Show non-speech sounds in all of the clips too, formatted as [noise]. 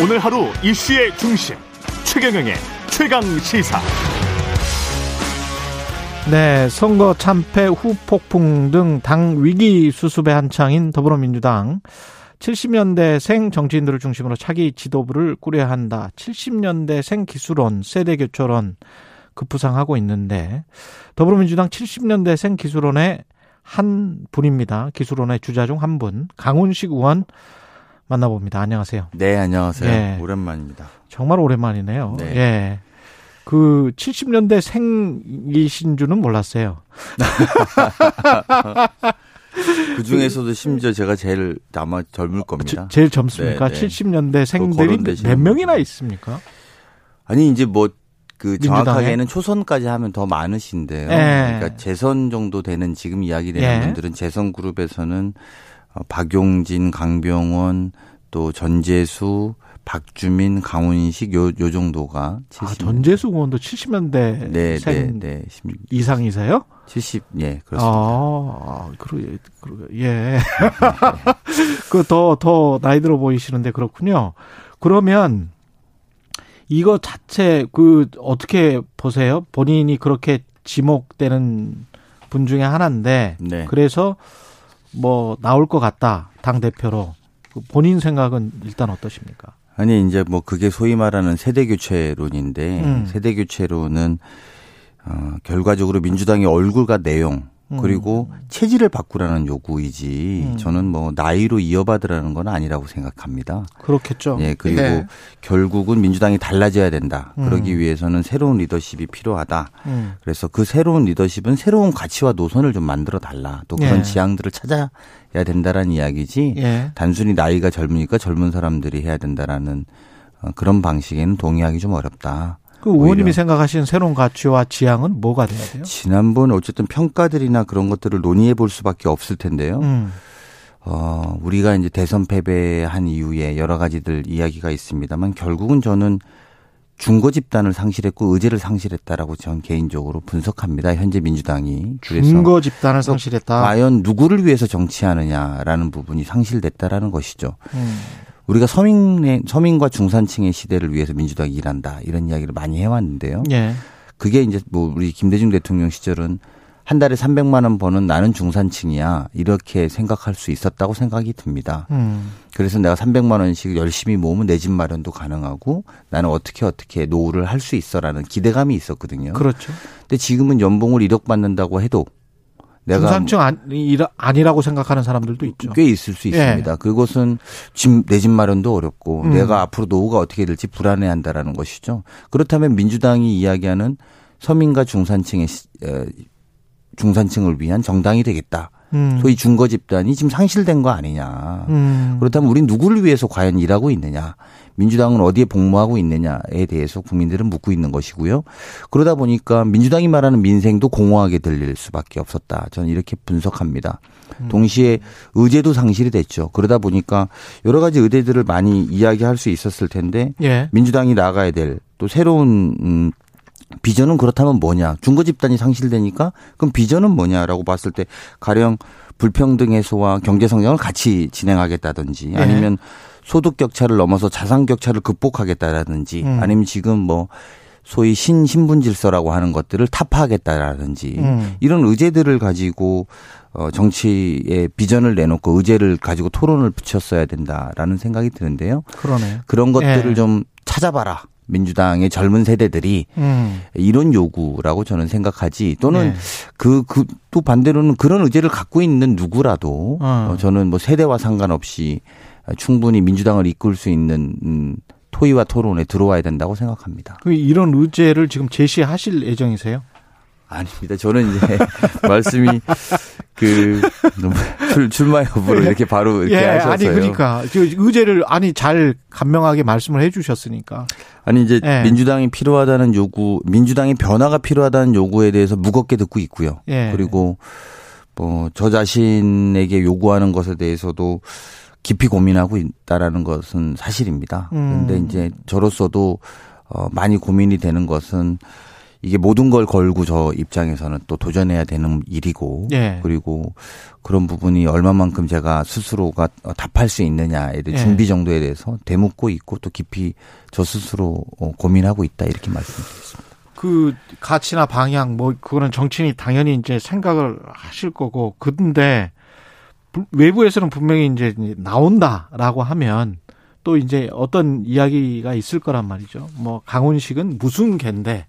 오늘 하루 이슈의 중심 최경영의 최강 시사. 네, 선거 참패 후폭풍 등 당 위기 수습에 한창인 더불어민주당 70년대 생 정치인들을 중심으로 차기 지도부를 꾸려야 한다. 70년대 생 기술원, 세대 교체론 급부상하고 있는데 더불어민주당 70년대 생 기술원의 한 분입니다. 기술원의 주자 중 한 분, 강훈식 의원 만나봅니다. 안녕하세요. 네, 안녕하세요. 예. 오랜만입니다. 정말 오랜만이네요. 네. 예. 그 70년대 생이신 줄은 몰랐어요. [laughs] 그 중에서도 심지어 제가 제일 아마 젊을 겁니다. 제, 일 젊습니까? 네, 네. 70년대 생들이 몇 명이나 있습니까? 아니 이제 뭐 그 정확하게는 초선까지 하면 더 많으신데요. 네. 그러니까 재선 정도 되는 지금 이야기되는 네. 분들은 재선 그룹에서는 어, 박용진, 강병원, 또 전재수, 박주민, 강훈식 요, 요 정도가 70. 아, 전재수 의원도 70년대 네, 생 네, 네. 이상이세요? 70, 예, 그렇습니다. 아, 그러, 그러, 예. [laughs] 그 더, 더 나이 들어 보이시는데 그렇군요. 그러면 이거 자체 그 어떻게 보세요? 본인이 그렇게 지목되는 분 중에 하나인데 네. 그래서 뭐 나올 것 같다 당 대표로 그 본인 생각은 일단 어떠십니까? 아니 이제 뭐 그게 소위 말하는 세대 교체론인데 음. 세대 교체론은 어 결과적으로 민주당의 얼굴과 내용 음. 그리고 체질을 바꾸라는 요구이지 음. 저는 뭐 나이로 이어받으라는 건 아니라고 생각합니다. 그렇겠죠. 예, 그리고 네. 결국은 민주당이 달라져야 된다. 음. 그러기 위해서는 새로운 리더십이 필요하다. 음. 그래서 그 새로운 리더십은 새로운 가치와 노선을 좀 만들어 달라. 또 그런 예. 지향들을 찾아야 된다라는 이야기지. 예. 단순히 나이가 젊으니까 젊은 사람들이 해야 된다라는 어, 그런 방식에는 동의하기 좀 어렵다. 그 의원님이 생각하시는 새로운 가치와 지향은 뭐가 돼야 돼요? 지난번 어쨌든 평가들이나 그런 것들을 논의해 볼 수밖에 없을 텐데요. 음. 어, 우리가 이제 대선 패배한 이후에 여러 가지들 이야기가 있습니다만 결국은 저는 중거 집단을 상실했고 의제를 상실했다라고 저는 개인적으로 분석합니다. 현재 민주당이 중거 집단을 상실했다. 과연 누구를 위해서 정치하느냐라는 부분이 상실됐다라는 것이죠. 음. 우리가 서민의 서민과 중산층의 시대를 위해서 민주당이 일한다 이런 이야기를 많이 해왔는데요. 예. 그게 이제 뭐 우리 김대중 대통령 시절은 한 달에 300만 원 버는 나는 중산층이야 이렇게 생각할 수 있었다고 생각이 듭니다. 음. 그래서 내가 300만 원씩 열심히 모으면 내 집 마련도 가능하고 나는 어떻게 어떻게 노후를 할 수 있어라는 기대감이 있었거든요. 그렇죠. 근데 지금은 연봉을 1억 받는다고 해도 내가 중산층 아니, 아니 라고 생각하는 사람들도 있죠. 꽤 있을 수 있습니다. 예. 그것은 내집 마련도 어렵고 음. 내가 앞으로 노후가 어떻게 될지 불안해한다라는 것이죠. 그렇다면 민주당이 이야기하는 서민과 중산층의 중산층을 위한 정당이 되겠다. 음. 소위 중거 집단이 지금 상실된 거 아니냐. 음. 그렇다면 우리 누구를 위해서 과연 일하고 있느냐. 민주당은 어디에 복무하고 있느냐에 대해서 국민들은 묻고 있는 것이고요. 그러다 보니까 민주당이 말하는 민생도 공허하게 들릴 수밖에 없었다. 저는 이렇게 분석합니다. 음. 동시에 의제도 상실이 됐죠. 그러다 보니까 여러 가지 의제들을 많이 이야기할 수 있었을 텐데 예. 민주당이 나가야 될 또 새로운 음 비전은 그렇다면 뭐냐? 중거 집단이 상실되니까 그럼 비전은 뭐냐라고 봤을 때 가령 불평등 해소와 경제 성장을 같이 진행하겠다든지 예. 아니면 소득 격차를 넘어서 자산 격차를 극복하겠다라든지 음. 아니면 지금 뭐 소위 신신분 질서라고 하는 것들을 타파하겠다라든지 음. 이런 의제들을 가지고 어 정치의 비전을 내놓고 의제를 가지고 토론을 붙였어야 된다라는 생각이 드는데요. 그러네. 그런 것들을 예. 좀 찾아봐라. 민주당의 젊은 세대들이 음. 이런 요구라고 저는 생각하지 또는 그그 네. 그, 또 반대로는 그런 의제를 갖고 있는 누구라도 어. 어 저는 뭐 세대와 상관없이 충분히 민주당을 이끌 수 있는 음, 토의와 토론에 들어와야 된다고 생각합니다. 그 이런 의제를 지금 제시하실 예정이세요? 아닙니다. 저는 이제 [laughs] 말씀이 그 출, 출마 여부를 이렇게 바로 이렇게 예, 하셨어요. 아니 그러니까 그 의제를 아니 잘 간명하게 말씀을 해주셨으니까. 아니 이제 예. 민주당이 필요하다는 요구, 민주당의 변화가 필요하다는 요구에 대해서 무겁게 듣고 있고요. 예. 그리고 뭐 저 자신에게 요구하는 것에 대해서도 깊이 고민하고 있다라는 것은 사실입니다. 음. 근데 이제 저로서도 어 많이 고민이 되는 것은 이게 모든 걸 걸고 저 입장에서는 또 도전해야 되는 일이고 예. 그리고 그런 부분이 얼마만큼 제가 스스로가 답할 수 있느냐에 대해 예. 준비 정도에 대해서 되묻고 있고 또 깊이 저 스스로 어, 고민하고 있다 이렇게 말씀드리겠습니다. 그 가치나 방향 뭐 그거는 정치인이 당연히 이제 생각을 하실 거고 근데 외부에서는 분명히 이제 나온다라고 하면 또 이제 어떤 이야기가 있을 거란 말이죠. 뭐 강훈식은 무슨 갠데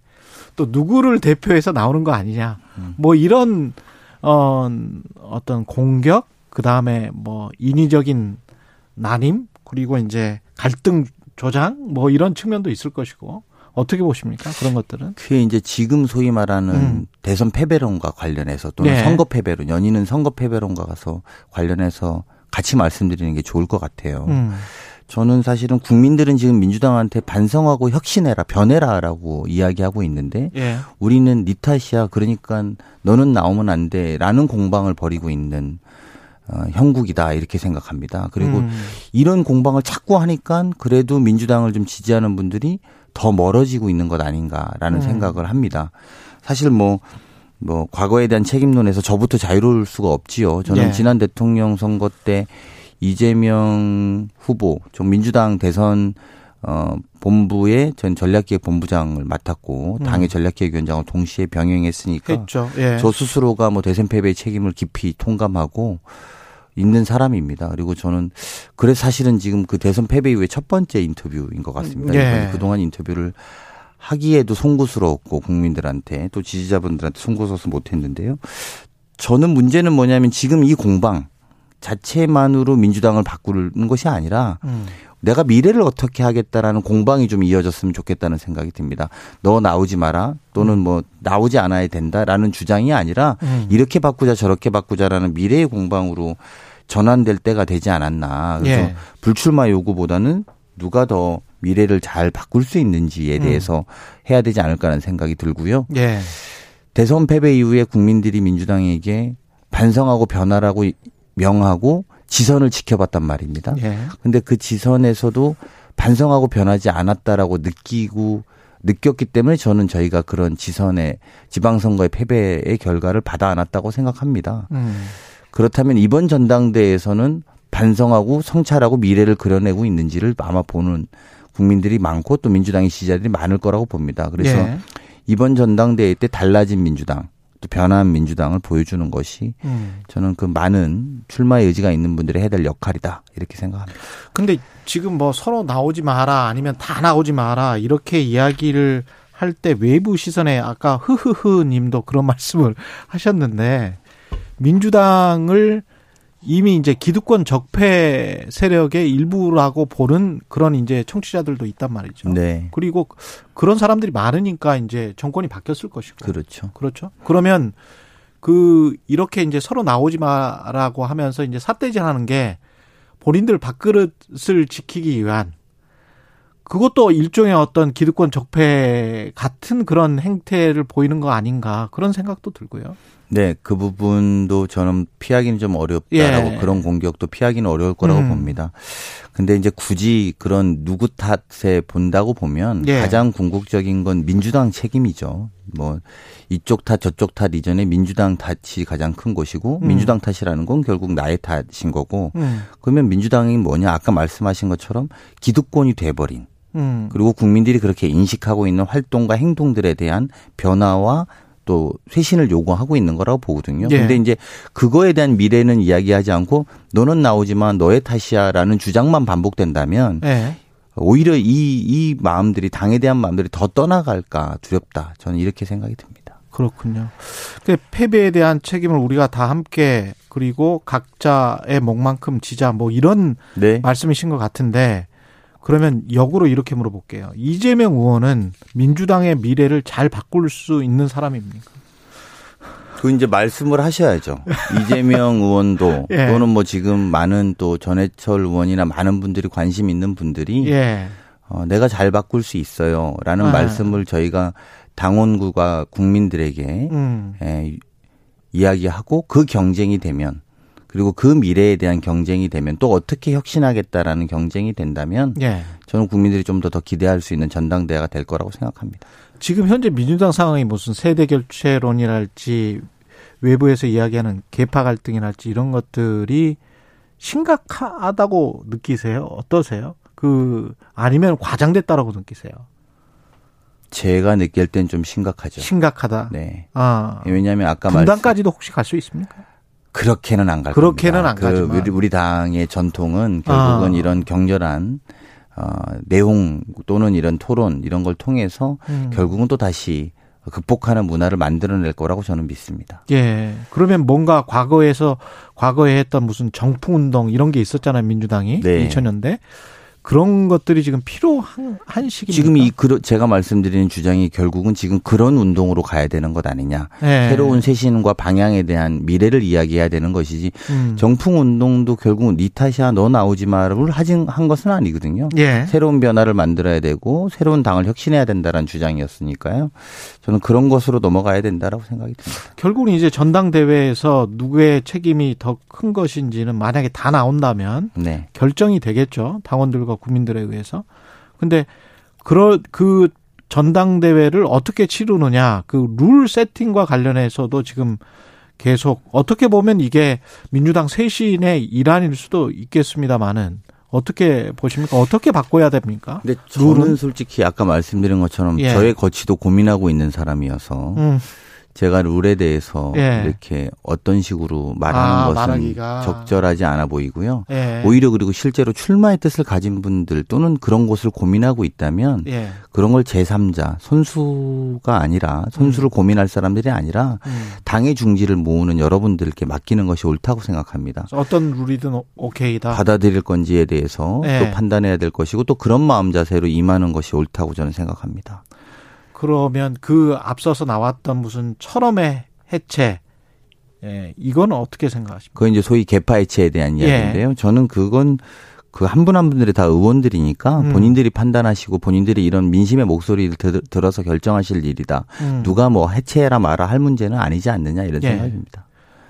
또 누구를 대표해서 나오는 거 아니냐. 음. 뭐 이런 어 어떤 공격 그다음에 뭐 인위적인 난임 그리고 이제 갈등 조장 뭐 이런 측면도 있을 것이고 어떻게 보십니까? 그런 것들은? 그게 이제 지금 소위 말하는 음. 대선 패배론과 관련해서 또는 네. 선거 패배론, 연인은 선거 패배론과 가서 관련해서 같이 말씀드리는 게 좋을 것 같아요. 음. 저는 사실은 국민들은 지금 민주당한테 반성하고 혁신해라, 변해라라고 이야기하고 있는데 예. 우리는 니 탓이야. 그러니까 너는 나오면 안 돼라는 공방을 벌이고 있는 어, 형국이다 이렇게 생각합니다. 그리고 음. 이런 공방을 자꾸 하니까 그래도 민주당을 좀 지지하는 분들이 더 멀어지고 있는 것 아닌가라는 음. 생각을 합니다. 사실 뭐, 뭐, 과거에 대한 책임론에서 저부터 자유로울 수가 없지요. 저는 네. 지난 대통령 선거 때 이재명 후보, 좀 민주당 대선 어, 본부의 전 전략기획 본부장을 맡았고 음. 당의 전략기획 위원장을 동시에 병행했으니까 했죠. 예. 저 스스로가 뭐 대선 패배의 책임을 깊이 통감하고 있는 사람입니다. 그리고 저는 그래 사실은 지금 그 대선 패배 이후에 첫 번째 인터뷰인 것 같습니다. 예. 그동안 인터뷰를 하기에도 송구스러웠고 국민들한테 또 지지자분들한테 송구스러워서 못했는데요. 저는 문제는 뭐냐면 지금 이 공방 자체만으로 민주당을 바꾸는 것이 아니라 음. 내가 미래를 어떻게 하겠다라는 공방이 좀 이어졌으면 좋겠다는 생각이 듭니다. 너 나오지 마라 또는 음. 뭐 나오지 않아야 된다라는 주장이 아니라 음. 이렇게 바꾸자 저렇게 바꾸자라는 미래의 공방으로 전환될 때가 되지 않았나. 그래서 예. 불출마 요구보다는 누가 더 미래를 잘 바꿀 수 있는지에 음. 대해서 음. 해야 되지 않을까라는 생각이 들고요. 예. 대선 패배 이후에 국민들이 민주당에게 반성하고 변화라고 명하고 지선을 지켜봤단 말입니다. 예. 근데 그 지선에서도 반성하고 변하지 않았다라고 느끼고 느꼈기 때문에 저는 저희가 그런 지선의 지방선거의 패배의 결과를 받아 안았다고 생각합니다. 음. 그렇다면 이번 전당대회에서는 반성하고 성찰하고 미래를 그려내고 있는지를 아마 보는 국민들이 많고 또 민주당의 지지자들이 많을 거라고 봅니다. 그래서 예. 이번 전당대회 때 달라진 민주당 또 변화한 민주당을 보여주는 것이 음. 저는 그 많은 출마의 의지가 있는 분들이 해야 될 역할이다 이렇게 생각합니다. 근데 지금 뭐 서로 나오지 마라 아니면 다 나오지 마라 이렇게 이야기를 할 때 외부 시선에 아까 흐흐흐 님도 그런 [laughs] 말씀을 하셨는데 민주당을 이미 이제 기득권 적폐 세력의 일부라고 보는 그런 이제 청취자들도 있단 말이죠. 네. 그리고 그런 사람들이 많으니까 이제 정권이 바뀌었을 것이고. 그렇죠. 그렇죠. 그러면 그 이렇게 이제 서로 나오지 마라고 하면서 이제 삿대질 하는 게 본인들 밥그릇을 지키기 위한 그것도 일종의 어떤 기득권 적폐 같은 그런 행태를 보이는 거 아닌가 그런 생각도 들고요. 네, 그 부분도 저는 피하기는 좀 어렵다라고 예. 그런 공격도 피하기는 어려울 거라고 음. 봅니다. 근데 이제 굳이 그런 누구 탓에 본다고 보면 예. 가장 궁극적인 건 민주당 책임이죠. 뭐 이쪽 탓 저쪽 탓 이전에 민주당 탓이 가장 큰 것이고 음. 민주당 탓이라는 건 결국 나의 탓인 거고 음. 그러면 민주당이 뭐냐 아까 말씀하신 것처럼 기득권이 돼버린 음. 그리고 국민들이 그렇게 인식하고 있는 활동과 행동들에 대한 변화와 또 쇄신을 요구하고 있는 거라고 보거든요. 예. 근데 이제 그거에 대한 미래는 이야기하지 않고 너는 나오지만 너의 탓이야라는 주장만 반복된다면 예. 오히려 이, 이 마음들이 당에 대한 마음들이 더 떠나갈까 두렵다. 저는 이렇게 생각이 듭니다. 그렇군요. 그 패배에 대한 책임을 우리가 다 함께 그리고 각자의 목만큼 지자 뭐 이런 네. 말씀이신 것 같은데 그러면 역으로 이렇게 물어볼게요. 이재명 의원은 민주당의 미래를 잘 바꿀 수 있는 사람입니까? 그 이제 말씀을 하셔야죠. 이재명 [laughs] 의원도 예. 또는 뭐 지금 많은 또 전해철 의원이나 많은 분들이 관심 있는 분들이 예. 어, 내가 잘 바꿀 수 있어요라는 아. 말씀을 저희가 당원구가 국민들에게 음. 예, 이야기하고 그 경쟁이 되면 그리고 그 미래에 대한 경쟁이 되면 또 어떻게 혁신하겠다라는 경쟁이 된다면 예. 저는 국민들이 좀 더더 기대할 수 있는 전당대회가 될 거라고 생각합니다. 지금 현재 민주당 상황이 무슨 세대 교체론이랄지 외부에서 이야기하는 개파 갈등이랄지 이런 것들이 심각하다고 느끼세요? 어떠세요? 그 아니면 과장됐다라고 느끼세요? 제가 느낄 땐 좀 심각하죠. 심각하다. 네. 아 왜냐하면 아까 분당까지도 혹시 갈 수 있습니까? 그렇게는 안 갈 그렇게는 겁니다. 안 가지만. 그 우리, 우리 당의 전통은 결국은 아. 이런 격렬한 어, 내용 또는 이런 토론 이런 걸 통해서 음. 결국은 또 다시 극복하는 문화를 만들어낼 거라고 저는 믿습니다. 예. 그러면 뭔가 과거에서 과거에 했던 무슨 정풍 운동 이런 게 있었잖아요, 민주당이 네. 2000년대. 그런 것들이 지금 필요한 한 시기입니까? 지금 이 그러- 제가 말씀드리는 주장이 결국은 지금 그런 운동으로 가야 되는 것 아니냐. 예. 새로운 쇄신과 방향에 대한 미래를 이야기해야 되는 것이지 음. 정풍 운동도 결국은 니 탓이야 너 나오지 마를 하진 한 것은 아니거든요. 예. 새로운 변화를 만들어야 되고 새로운 당을 혁신해야 된다라는 주장이었으니까요. 저는 그런 것으로 넘어가야 된다라고 생각이 듭니다. 결국은 이제 전당대회에서 누구의 책임이 더 큰 것인지는 만약에 다 나온다면 네. 결정이 되겠죠. 당원들과 국민들에 의해서. 근데 그런 그 전당대회를 어떻게 치르느냐 그 룰 세팅과 관련해서도 지금 계속 어떻게 보면 이게 민주당 쇄신의 일환일 수도 있겠습니다만은 어떻게 보십니까? 어떻게 바꿔야 됩니까? 근데 룰은? 저는 솔직히 아까 말씀드린 것처럼 예. 저의 거치도 고민하고 있는 사람이어서 음, 제가 룰에 대해서 예. 이렇게 어떤 식으로 말하는 아, 것은 말하기가. 적절하지 않아 보이고요. 예. 오히려 그리고 실제로 출마의 뜻을 가진 분들 또는 그런 것을 고민하고 있다면 예. 그런 걸 제3자, 선수가 아니라 선수를 고민할 사람들이 아니라 음. 당의 중지를 모으는 여러분들께 맡기는 것이 옳다고 생각합니다. 어떤 룰이든 오- 오케이다. 받아들일 건지에 대해서 네. 또 판단해야 될 것이고 또 그런 마음 자세로 임하는 것이 옳다고 저는 생각합니다. 그러면 그 앞서서 나왔던 무슨 철험의 해체, 예, 이건 어떻게 생각하십니까? 그건 이제 소위 개파 해체에 대한 예. 이야기인데요. 저는 그건 그 한 분 한 분들이 다 의원들이니까 음. 본인들이 판단하시고 본인들이 이런 민심의 목소리를 들, 들어서 결정하실 일이다. 음. 누가 뭐 해체해라 마라 할 문제는 아니지 않느냐 이런 예. 생각입니다.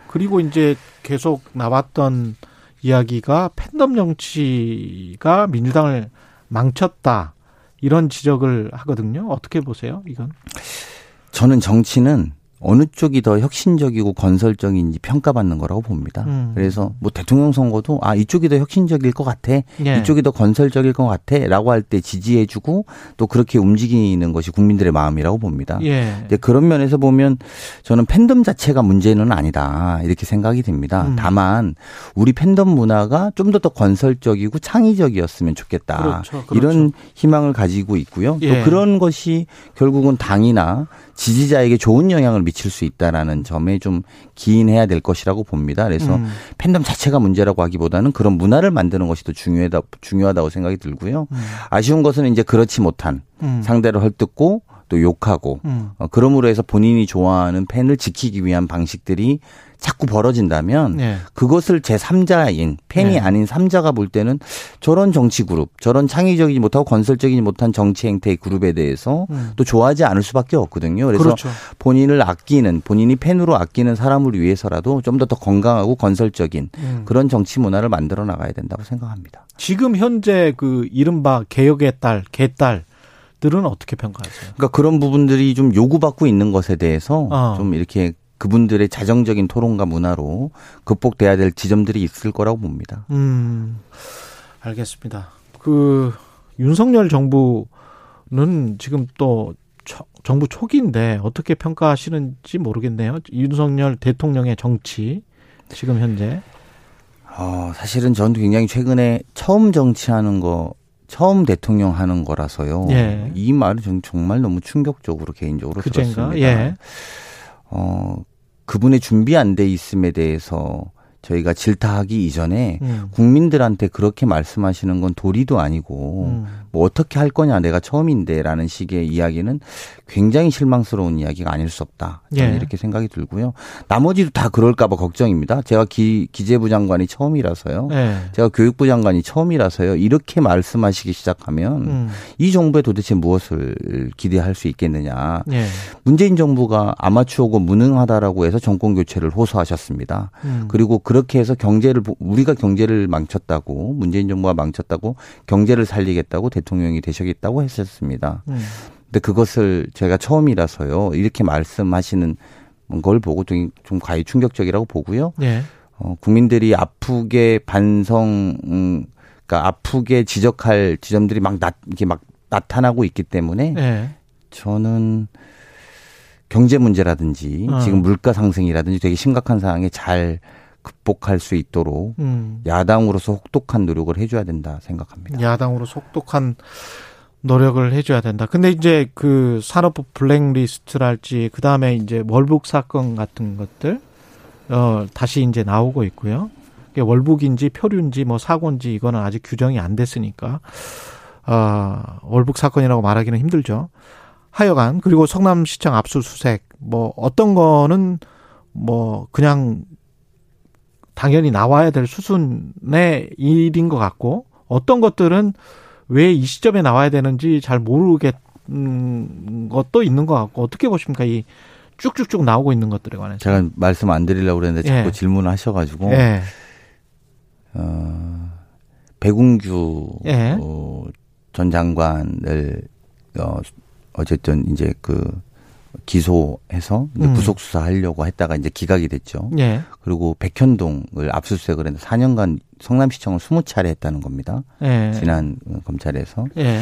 그리고 이제 계속 나왔던 이야기가 팬덤 정치가 민주당을 망쳤다. 이런 지적을 하거든요. 어떻게 보세요, 이건? 저는 정치는 어느 쪽이 더 혁신적이고 건설적인지 평가받는 거라고 봅니다. 음. 그래서 뭐 대통령 선거도 아 이쪽이 더 혁신적일 것 같아, 예. 이쪽이 더 건설적일 것 같아라고 할 때 지지해주고 또 그렇게 움직이는 것이 국민들의 마음이라고 봅니다. 예. 근데 그런 면에서 보면 저는 팬덤 자체가 문제는 아니다 이렇게 생각이 듭니다. 음. 다만 우리 팬덤 문화가 좀 더 더 건설적이고 창의적이었으면 좋겠다. 그렇죠, 그렇죠. 이런 희망을 가지고 있고요. 예. 또 그런 것이 결국은 당이나 지지자에게 좋은 영향을 미칠 수 있다라는 점에 좀 기인해야 될 것이라고 봅니다. 그래서 음. 팬덤 자체가 문제라고 하기보다는 그런 문화를 만드는 것이 더 중요하다, 중요하다고 생각이 들고요. 음. 아쉬운 것은 이제 그렇지 못한 음. 상대를 헐뜯고 또 욕하고 음. 어, 그러므로 해서 본인이 좋아하는 팬을 지키기 위한 방식들이 자꾸 벌어진다면 예. 그것을 제3자인 팬이 네. 아닌 3자가 볼 때는 저런 정치 그룹, 저런 창의적이지 못하고 건설적이지 못한 정치 행태의 그룹에 대해서 음. 또 좋아하지 않을 수밖에 없거든요. 그래서 그렇죠. 본인을 아끼는 본인이 팬으로 아끼는 사람을 위해서라도 좀 더 더 건강하고 건설적인 음. 그런 정치 문화를 만들어 나가야 된다고 생각합니다. 지금 현재 그 이른바 개혁의 딸, 개딸 들은 어떻게 평가하세요? 그러니까 그런 부분들이 좀 요구받고 있는 것에 대해서 어. 좀 이렇게 그분들의 자정적인 토론과 문화로 극복돼야 될 지점들이 있을 거라고 봅니다. 음, 알겠습니다. 그 윤석열 정부는 지금 또 초- 정부 초기인데 어떻게 평가하시는지 모르겠네요. 윤석열 대통령의 정치 지금 현재 어, 사실은 저는 굉장히 최근에 처음 정치하는 거, 처음 대통령 하는 거라서요. 예. 이 말은 전 정말 너무 충격적으로 개인적으로 그젠가 들었습니다. 예. 어, 그분의 준비 안 돼 있음에 대해서 저희가 질타하기 이전에 음. 국민들한테 그렇게 말씀하시는 건 도리도 아니고 음. 뭐 어떻게 할 거냐 내가 처음인데라는 식의 이야기는 굉장히 실망스러운 이야기가 아닐 수 없다. 저는 예. 이렇게 생각이 들고요. 나머지도 다 그럴까 봐 걱정입니다. 제가 기, 기재부 장관이 처음이라서요. 예. 제가 교육부 장관이 처음이라서요. 이렇게 말씀하시기 시작하면 음. 이 정부에 도대체 무엇을 기대할 수 있겠느냐. 예. 문재인 정부가 아마추어고 무능하다라고 해서 정권 교체를 호소하셨습니다. 음. 그리고 그렇게 해서 경제를 보- 우리가 경제를 망쳤다고 문재인 정부가 망쳤다고 경제를 살리겠다고 대통령이 되시겠다고 했었습니다. 음. 근데 그것을 제가 처음이라서요. 이렇게 말씀하시는 걸 보고 좀, 좀 과히 충격적이라고 보고요. 예. 어, 국민들이 아프게 반성, 음, 그러니까 아프게 지적할 지점들이 막 나, 이렇게 막 나타나고 있기 때문에 예. 저는 경제 문제라든지 어. 지금 물가 상승이라든지 되게 심각한 상황에 잘 극복할 수 있도록 음. 야당으로서 혹독한 노력을 해줘야 된다 생각합니다. 야당으로 속독한 노력을 해줘야 된다. 근데 이제 그 산업부 블랙리스트랄지 그 다음에 이제 월북 사건 같은 것들 어 다시 이제 나오고 있고요. 월북인지 표류인지 뭐 사고인지 이거는 아직 규정이 안 됐으니까 아 월북 사건이라고 말하기는 힘들죠. 하여간 그리고 성남시청 압수수색 뭐 어떤 거는 뭐 그냥 당연히 나와야 될 수준의 일인 것 같고 어떤 것들은 왜 이 시점에 나와야 되는지 잘 모르겠는 것도 있는 것 같고 어떻게 보십니까 이 쭉쭉쭉 나오고 있는 것들에 관해서 제가 말씀 안 드리려고 그랬는데 자꾸 예. 질문을 하셔가지고 예. 어, 배궁규 예. 어, 전 장관을 어, 어쨌든 이제 그 기소해서 음. 구속 수사하려고 했다가 이제 기각이 됐죠. 예. 그리고 백현동을 압수수색을 했는데 4년간 성남시청을 20차례 했다는 겁니다. 예. 지난 검찰에서. 예.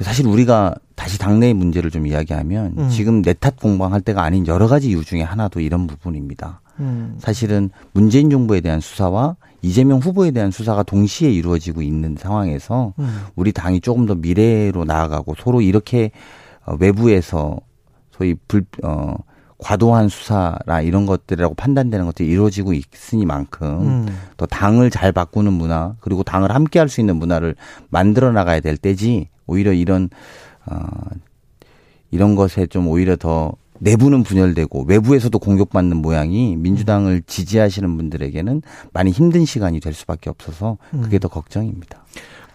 사실 우리가 다시 당내의 문제를 좀 이야기하면 음. 지금 내 탓 공방할 때가 아닌 여러 가지 이유 중에 하나도 이런 부분입니다. 음. 사실은 문재인 정부에 대한 수사와 이재명 후보에 대한 수사가 동시에 이루어지고 있는 상황에서 음. 우리 당이 조금 더 미래로 나아가고 서로 이렇게 어, 외부에서 소위 불, 어, 과도한 수사라 이런 것들이라고 판단되는 것들이 이루어지고 있으니만큼 음. 또 당을 잘 바꾸는 문화 그리고 당을 함께 할 수 있는 문화를 만들어 나가야 될 때지 오히려 이런 어 이런 것에 좀 오히려 더 내부는 분열되고 외부에서도 공격받는 모양이 민주당을 지지하시는 분들에게는 많이 힘든 시간이 될 수밖에 없어서 그게 음. 더 걱정입니다.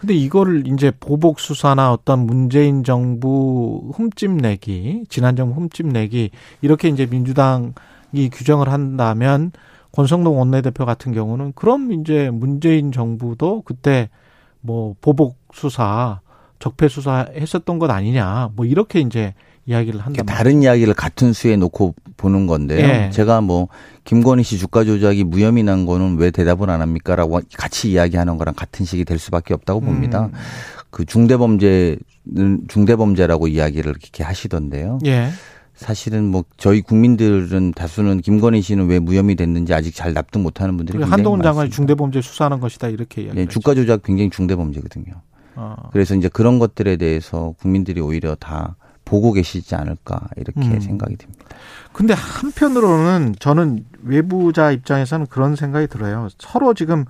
근데 이거를 이제 보복 수사나 어떤 문재인 정부 흠집 내기, 지난 정부 흠집 내기 이렇게 이제 민주당이 규정을 한다면 권성동 원내대표 같은 경우는 그럼 이제 문재인 정부도 그때 뭐 보복 수사, 적폐 수사 했었던 것 아니냐. 뭐 이렇게 이제 이야기를 한다. 다른 이야기를 같은 수에 놓고 보는 건데요. 예. 제가 뭐 김건희 씨 주가 조작이 무혐의 난 거는 왜 대답을 안 합니까라고 같이 이야기하는 거랑 같은 식이 될 수밖에 없다고 음. 봅니다. 음. 그 중대범죄는 중대범죄라고 이야기를 이렇게 하시던데요. 예. 사실은 뭐 저희 국민들은 다수는 김건희 씨는 왜 무혐의 됐는지 아직 잘 납득 못하는 분들이 굉장히 한동훈 장관이 중대범죄 수사하는 것이다 이렇게 이야기. 네, 주가 조작 굉장히 중대범죄거든요. 아. 그래서 이제 그런 것들에 대해서 국민들이 오히려 다 보고 계시지 않을까 이렇게 음. 생각이 듭니다. 근데 한편으로는 저는 외부자 입장에서는 그런 생각이 들어요. 서로 지금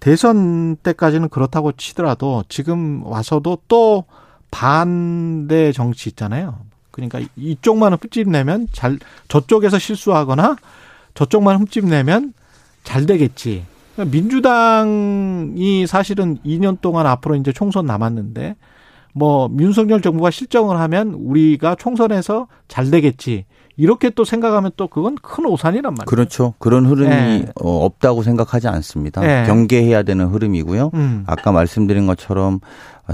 대선 때까지는 그렇다고 치더라도 지금 와서도 또 반대 정치 있잖아요. 그러니까 이쪽만 흠집 내면 잘 저쪽에서 실수하거나 저쪽만 흠집 내면 잘 되겠지. 민주당이 사실은 2년 동안 앞으로 이제 총선 남았는데 뭐 윤석열 정부가 실정을 하면 우리가 총선에서 잘 되겠지. 이렇게 또 생각하면 또 그건 큰 오산이란 말이에요. 그렇죠. 그런 흐름이 네. 없다고 생각하지 않습니다. 네. 경계해야 되는 흐름이고요. 음. 아까 말씀드린 것처럼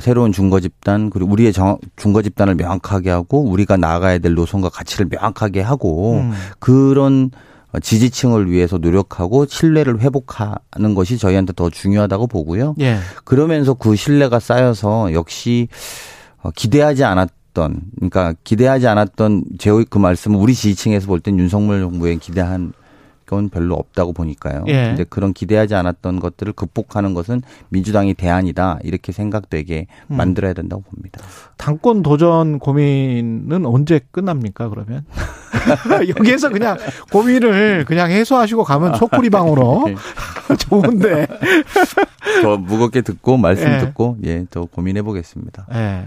새로운 중거 집단 그리고 우리의 정, 중거 집단을 명확하게 하고 우리가 나아가야 될 노선과 가치를 명확하게 하고 음. 그런 지지층을 위해서 노력하고 신뢰를 회복하는 것이 저희한테 더 중요하다고 보고요. 예. 그러면서 그 신뢰가 쌓여서 역시 어, 기대하지 않았던 그러니까 기대하지 않았던 제그 말씀은 우리 지지층에서 볼 땐 윤석열 정부에 기대한 건 별로 없다고 보니까요. 예. 근데 그런 기대하지 않았던 것들을 극복하는 것은 민주당이 대안이다 이렇게 생각되게 음. 만들어야 된다고 봅니다. 당권 도전 고민은 언제 끝납니까? 그러면 [laughs] 여기에서 그냥 고민을 그냥 해소하시고 가면 속풀이방으로 네. [laughs] 좋은데 더 무겁게 듣고 말씀 예. 듣고 예 더 고민해 보겠습니다. 예.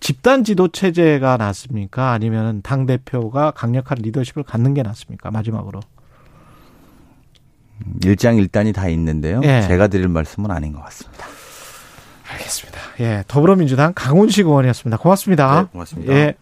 집단 지도 체제가 낫습니까? 아니면 당 대표가 강력한 리더십을 갖는 게 낫습니까? 마지막으로. 일장일단이 다 있는데요. 예. 제가 드릴 말씀은 아닌 것 같습니다. 알겠습니다. 예, 더불어민주당 강훈식 의원이었습니다. 고맙습니다. 네, 고맙습니다. 예.